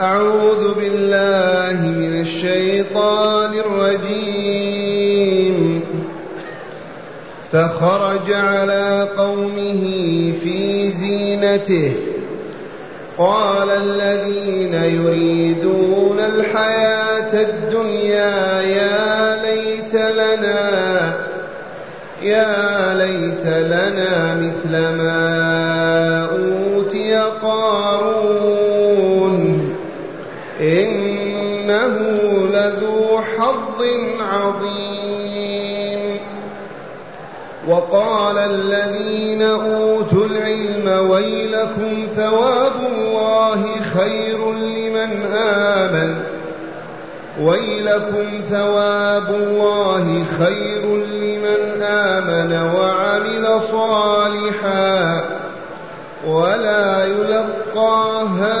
أعوذ بالله من الشيطان الرجيم. فخرج على قومه في زينته. قال الذين يريدون الحياة الدنيا يا ليت لنا يا ليت لنا مثل ما إنه لذو حظ عظيم. وقال الذين أوتوا العلم ويلكم ثواب الله خير لمن آمن. ويلكم ثواب الله خير لمن آمن وعمل صالحا. ولا يلقاها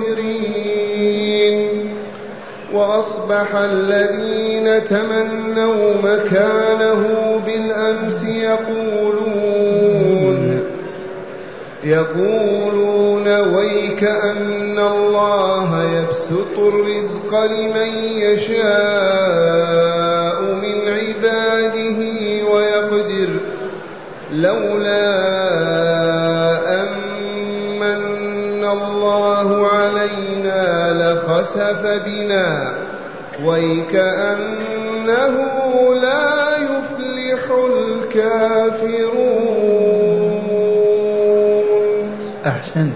وأصبح الذين تمنوا مكانه بالأمس يقولون يقولون ويك أن الله يبسط الرزق لمن يشاء من عباده ويقدر لولا أمن الله علينا لخسف بنا ويكأنه لا يفلح الكافرون. أحسنت.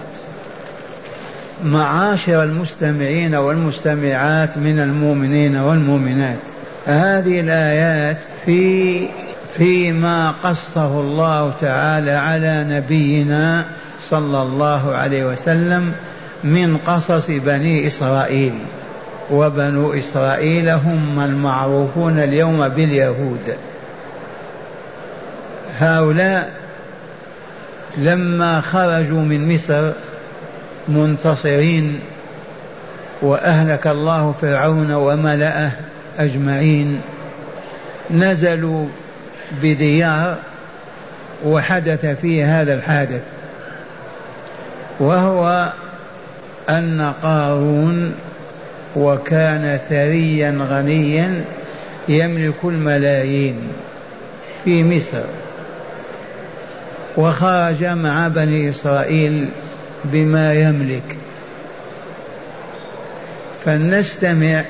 معاشر المستمعين والمستمعات من المؤمنين والمؤمنات. هذه الآيات في فيما قصه الله تعالى على نبينا صلى الله عليه وسلم من قصص بني إسرائيل. وبنو إسرائيل هم المعروفون اليوم باليهود. هؤلاء لما خرجوا من مصر منتصرين وأهلك الله فرعون وملأه أجمعين نزلوا بديار وحدث فيه هذا الحادث وهو أن قارون وكان ثريا غنيا يملك الملايين في مصر. وخرج مع بني إسرائيل بما يملك. فلنستمع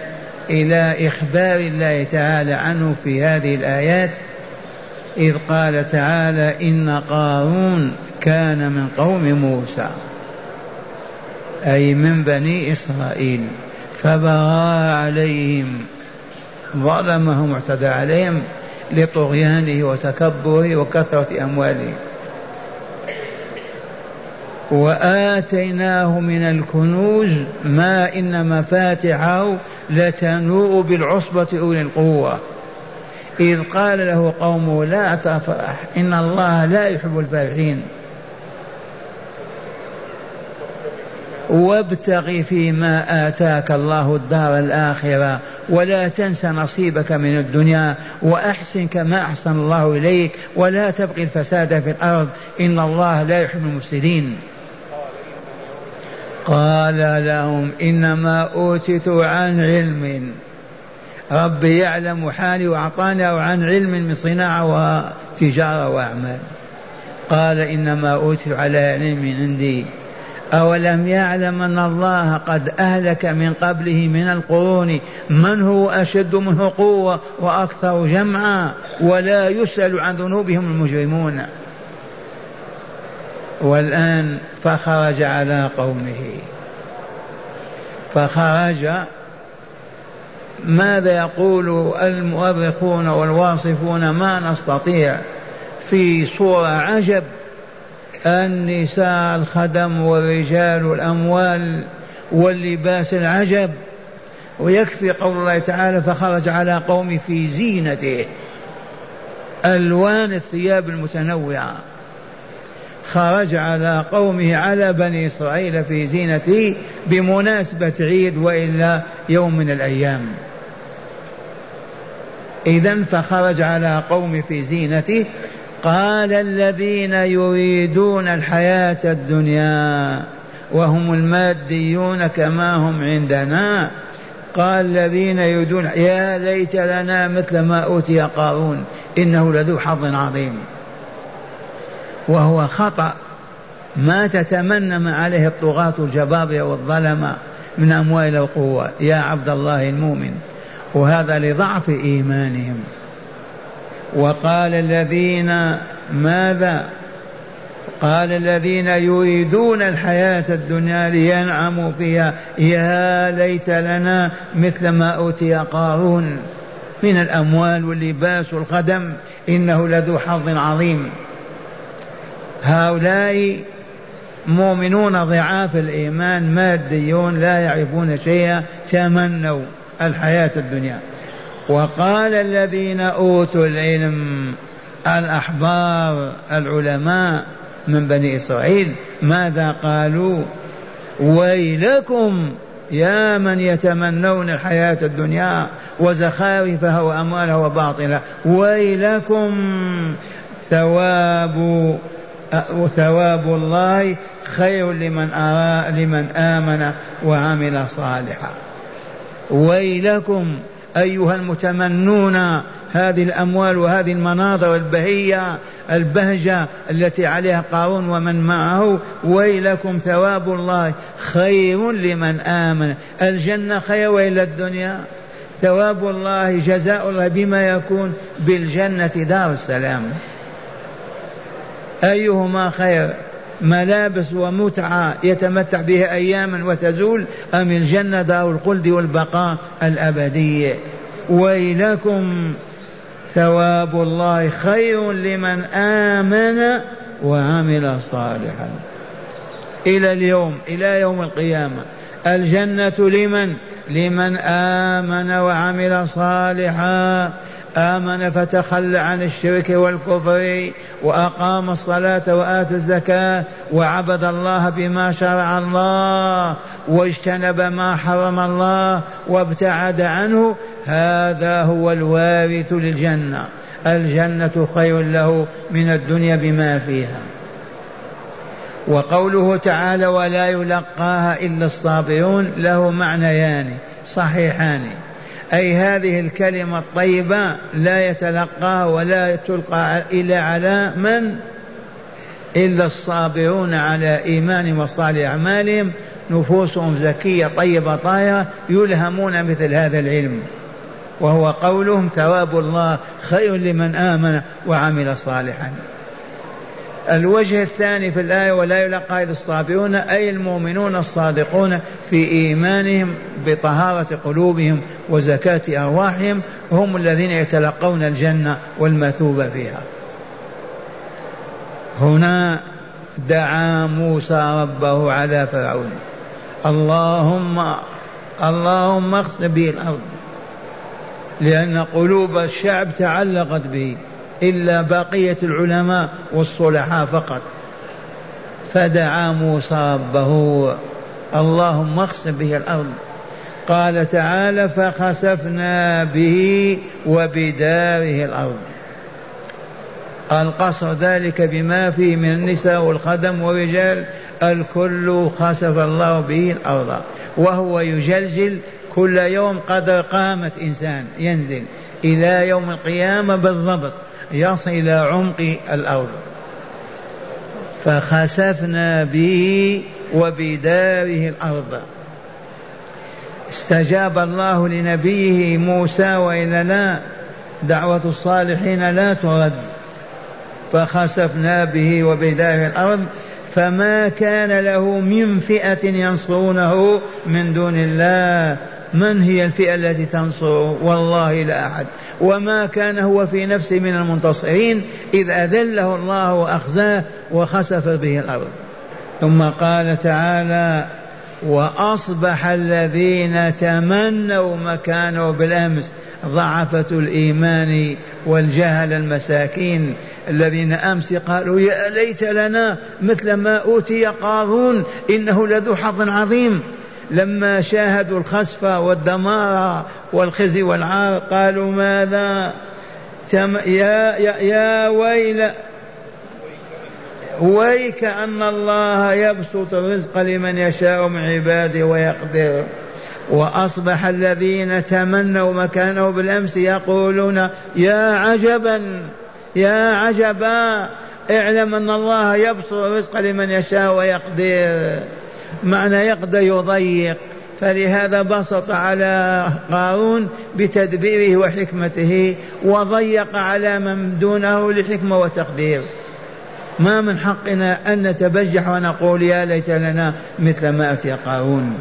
إلى إخبار الله تعالى عنه في هذه الآيات. إذ قال تعالى إن قارون كان من قوم موسى أي من بني إسرائيل. فبغى عليهم ظلمهم واعتدى عليهم لطغيانه وتكبره وكثرة أمواله. وآتيناه من الكنوز ما إن مفاتحه لتنوء بالعصبة أولي القوة. إذ قال له قومه لا تفرح إن الله لا يحب الفرحين وابتغ فيما آتاك الله الدار الآخرة ولا تنس نصيبك من الدنيا وأحسن كما أحسن الله إليك ولا تبغي الفساد في الأرض إن الله لا يحب المفسدين. قال لهم إنما أوتيت عن علم. ربي يعلم حالي وأعطاني عن علم من صناعة وتجارة وأعمال. قال إنما أوتيت على علم عندي. أولم يعلم أن الله قد أهلك من قبله من القرون؟ من هو أشد منه قوة وأكثر جمعا؟ ولا يسأل عن ذنوبهم المجرمون. والآن فخرج على قومه. فخرج. ماذا يقول المؤرخون والواصفون؟ ما نستطيع. في صورة عجب. النساء الخدم والرجال والأموال واللباس العجب ويكفي قول الله تعالى فخرج على قوم في زينته. ألوان الثياب المتنوعة. خرج على قومه على بني إسرائيل في زينته بمناسبة عيد وإلا يوم من الأيام. إذا فخرج على قوم في زينته قال الذين يريدون الحياة الدنيا وهم الماديون كما هم عندنا. قال الذين يريدون يا ليت لنا مثل ما أوتي قارون إنه لذو حظ عظيم. وهو خطأ. ما تتمنى ما عليه الطغاة الجبابرة والظلمة من أموال القوة. يا عبد الله المؤمن وهذا لضعف إيمانهم. وقال الذين ماذا؟ قال الذين يريدون الحياة الدنيا لينعموا فيها يا ليت لنا مثل ما أوتي قارون من الأموال واللباس والخدم إنه لذو حظ عظيم. هؤلاء مؤمنون ضعاف الإيمان ماديون لا يعرفون شيئا تمنوا الحياة الدنيا. وقال الذين أوتوا العلم الأحبار العلماء من بني إسرائيل ماذا قالوا؟ ويلكم يا من يتمنون الحياة الدنيا وزخارفها وأموالها وباطلة ويلكم ثواب ثواب الله خير لمن أرى لمن آمن وعمل صالحا. ويلكم أيها المتمنون هذه الأموال وهذه المناظر البهية البهجة التي عليها قارون ومن معه ويلكم ثواب الله خير لمن آمن. الجنة خير وإلى الدنيا. ثواب الله جزاء الله بما يكون بالجنة دار السلام. أيهما خير؟ ملابس ومتعة يتمتع بها أياما وتزول أم الجنة دار الخلد والبقاء الأبدي؟ ويلكم ثواب الله خير لمن آمن وعمل صالحا. إلى اليوم إلى يوم القيامة الجنة لمن؟ لمن آمن وعمل صالحا. آمن فتخلى عن الشرك والكفر وأقام الصلاة وآتى الزكاة وعبد الله بما شرع الله واجتنب ما حرم الله وابتعد عنه. هذا هو الوارث للجنة. الجنة خير له من الدنيا بما فيها. وقوله تعالى ولا يلقاها إلا الصابرون له معنيان صحيحان. أي هذه الكلمة الطيبة لا يتلقاها ولا تلقى إلا على من؟ إلا الصابرون على إيمان وصالح أعمالهم. نفوسهم زكية طيبة طاهرة يلهمون مثل هذا العلم. وهو قولهم ثواب الله خير لمن آمن وعمل صالحا. الوجه الثاني في الآية ولا يلقى إلا الصابرون أي المؤمنون الصادقون في إيمانهم بطهارة قلوبهم وزكاة أرواحهم هم الذين يتلقون الجنة والمثوبة فيها. هنا دعا موسى ربه على فرعون. اللهم اللهم اخسف به الأرض لأن قلوب الشعب تعلقت به. إلا بقية العلماء والصلحاء فقط. فدعا موسى ربه اللهم اخسف به الأرض. قال تعالى فخسفنا به وبداره الأرض. القصر ذلك بما فيه من النساء والخدم والرجال الكل خسف الله به الأرض وهو يجلجل كل يوم قدر قامة إنسان ينزل إلى يوم القيامة بالضبط. يصل إلى عمق الأرض. فخسفنا به وبداره الأرض. استجاب الله لنبيه موسى وإلا لا دعوة الصالحين لا ترد. فخسفنا به وبداره الأرض. فما كان له من فئة ينصرونه من دون الله. من هي الفئة التي تنصره والله لا أحد. وما كان هو في نفسه من المنتصرين إذ أذله الله وأخزاه وخسف به الأرض. ثم قال تعالى وأصبح الذين تمنوا مكانه بالأمس ضعفة الإيمان والجهل المساكين. الذين أمس قالوا يا ليت لنا مثل ما أوتي قارون إنه لذو حظ عظيم. لما شاهدوا الخسف والدمار والخزي والعار قالوا ماذا؟ تم يا, يا, يا ويل ويك أن الله يبسط الرزق لمن يشاء من عباده ويقدر. وأصبح الذين تمنوا مكانه بالأمس يقولون يا عجبا يا عجبا اعلم أن الله يبسط الرزق لمن يشاء ويقدر. معنى يقدر يضيق. فلهذا بسط على قارون بتدبيره وحكمته وضيق على من دونه لحكمة وتقدير. ما من حقنا أن نتبجح ونقول يا ليت لنا مثل ما أوتي قارون.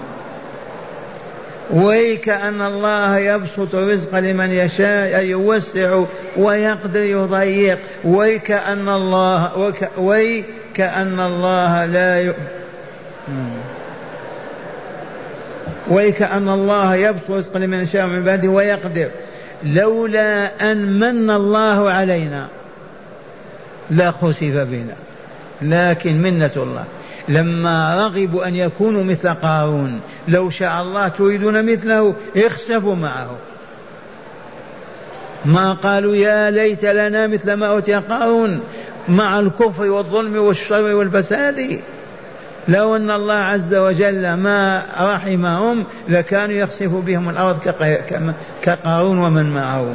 ويك أن الله يبسط الرزق لمن يشاء يوسع ويقدر يضيق. ويك أن الله ويك أن الله لا ي... ويك أن الله يبسط الرزق لمن يشاء من عباده ويقدر. لولا أن من الله علينا لخسف بنا. لكن منة الله. لما رغبوا أن يكونوا مثل قارون لو شاء الله تريدون مثله اخسفوا معه. ما قالوا يا ليت لنا مثل ما أوتي قارون مع الكفر والظلم والشر والفساد. لو أن الله عز وجل ما رحمهم لكانوا يخسف بهم الأرض كقارون ومن معه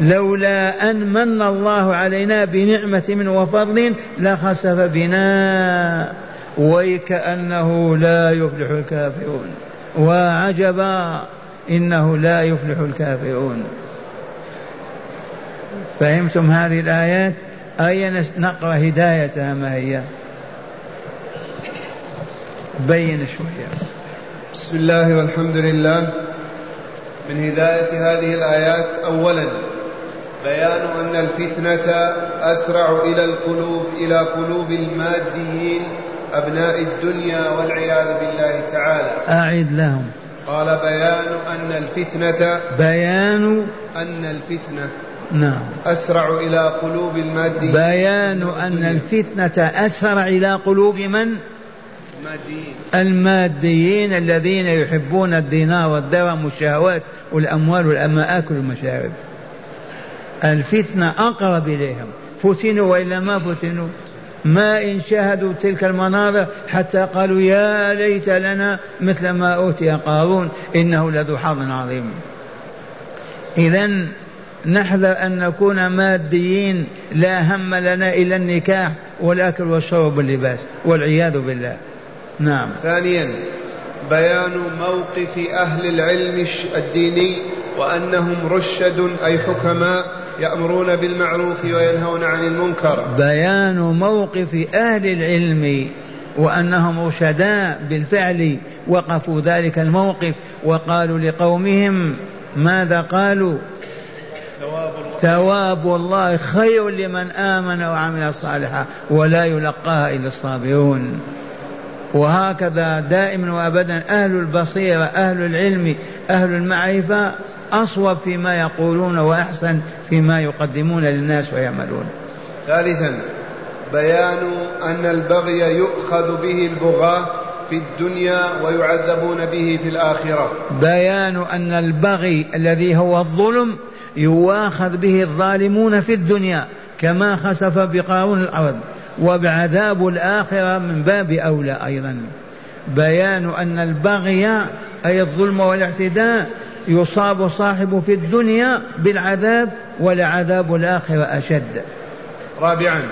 لولا أن من الله علينا بنعمة من وفضل لخسف بنا. ويكأنه لا يفلح الكافرون. وعجبا إنه لا يفلح الكافرون. فهمتم هذه الآيات؟ أي نقرأ هدايتها ما هي؟ بين شوية. بسم الله والحمد لله. من هداية هذه الآيات أولا بيان أن الفتنة أسرع إلى القلوب إلى قلوب الماديين أبناء الدنيا والعياذ بالله تعالى. أعد لهم. قال بيان أن الفتنة بيان. أن الفتنة نعم. أسرع إلى قلوب الماديين. بيان أن الفتنة أسرع إلى قلوب من؟ الماديين. الذين يحبون الدينار والدرهم والشهوات والأموال والمآكل والمشارب. الفتنة أقرب إليهم. فتنوا وإلا ما فتنوا. ما إن شاهدوا تلك المناظر حتى قالوا يا ليت لنا مثل ما أوتي قارون إنه لذو حظ عظيم. إذا نحذر أن نكون ماديين لا هم لنا إلا النكاح والأكل والشرب واللباس والعياذ بالله. نعم. ثانيا بيان موقف أهل العلم الديني وأنهم رشد أي حكماء يأمرون بالمعروف وينهون عن المنكر. بيان موقف أهل العلم وأنهم رشداء بالفعل وقفوا ذلك الموقف وقالوا لقومهم ماذا قالوا؟ ثواب الله, ثواب الله خير لمن آمن وعمل صالحا ولا يلقاها إلا الصابرون. وهكذا دائما وأبدا أهل البصيرة أهل العلم أهل المعرفة أصوب فيما يقولون وأحسن فيما يقدمون للناس ويعملون. ثالثا بيان أن البغي يؤخذ به البغاة في الدنيا ويعذبون به في الآخرة. بيان أن البغي الذي هو الظلم يواخذ به الظالمون في الدنيا كما خسف بقارون الأرض. وبعذاب الآخرة من باب أولى أيضا. بيان أن البغي أي الظلم والاعتداء يصاب صاحبه في الدنيا بالعذاب ولعذاب الآخرة أشد. رابعا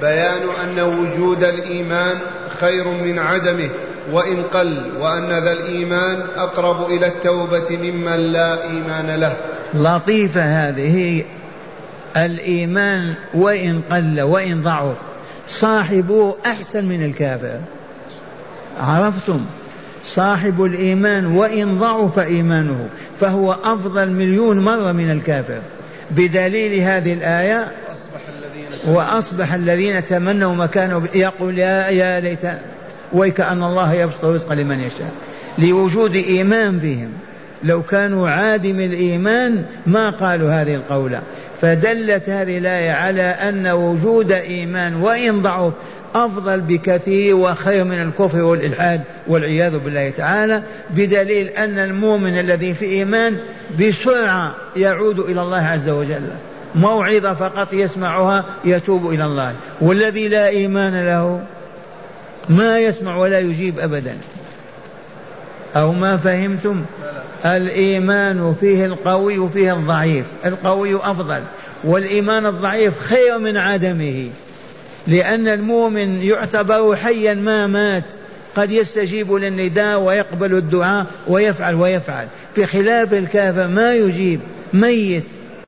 بيان أن وجود الإيمان خير من عدمه وإن قل وأن ذا الإيمان أقرب إلى التوبة ممن لا إيمان له. لطيفة هذه الإيمان وإن قل وإن ضعف. صاحبه أحسن من الكافر. عرفتم؟ صاحب الإيمان وإن ضعف إيمانه فهو أفضل مليون مرة من الكافر. بدليل هذه الآية وأصبح الذين تمنوا مكانه يقول يا يا ليت ويكأن الله يبسط الرزق لمن يشاء. لوجود إيمان بهم. لو كانوا عادم الإيمان ما قالوا هذه القولة. فدلت هذه الآية على أن وجود إيمان وإن ضعف أفضل بكثير وخير من الكفر والإلحاد والعياذ بالله تعالى بدليل أن المؤمن الذي في إيمان بسرعة يعود إلى الله عز وجل. موعظة فقط يسمعها يتوب إلى الله. والذي لا إيمان له ما يسمع ولا يجيب أبدا. أو ما فهمتم؟ الإيمان فيه القوي وفيه الضعيف القوي أفضل والإيمان الضعيف خير من عدمه لأن المؤمن يعتبر حيا ما مات قد يستجيب للنداء ويقبل الدعاء ويفعل ويفعل بخلاف الكافر ما يجيب ميت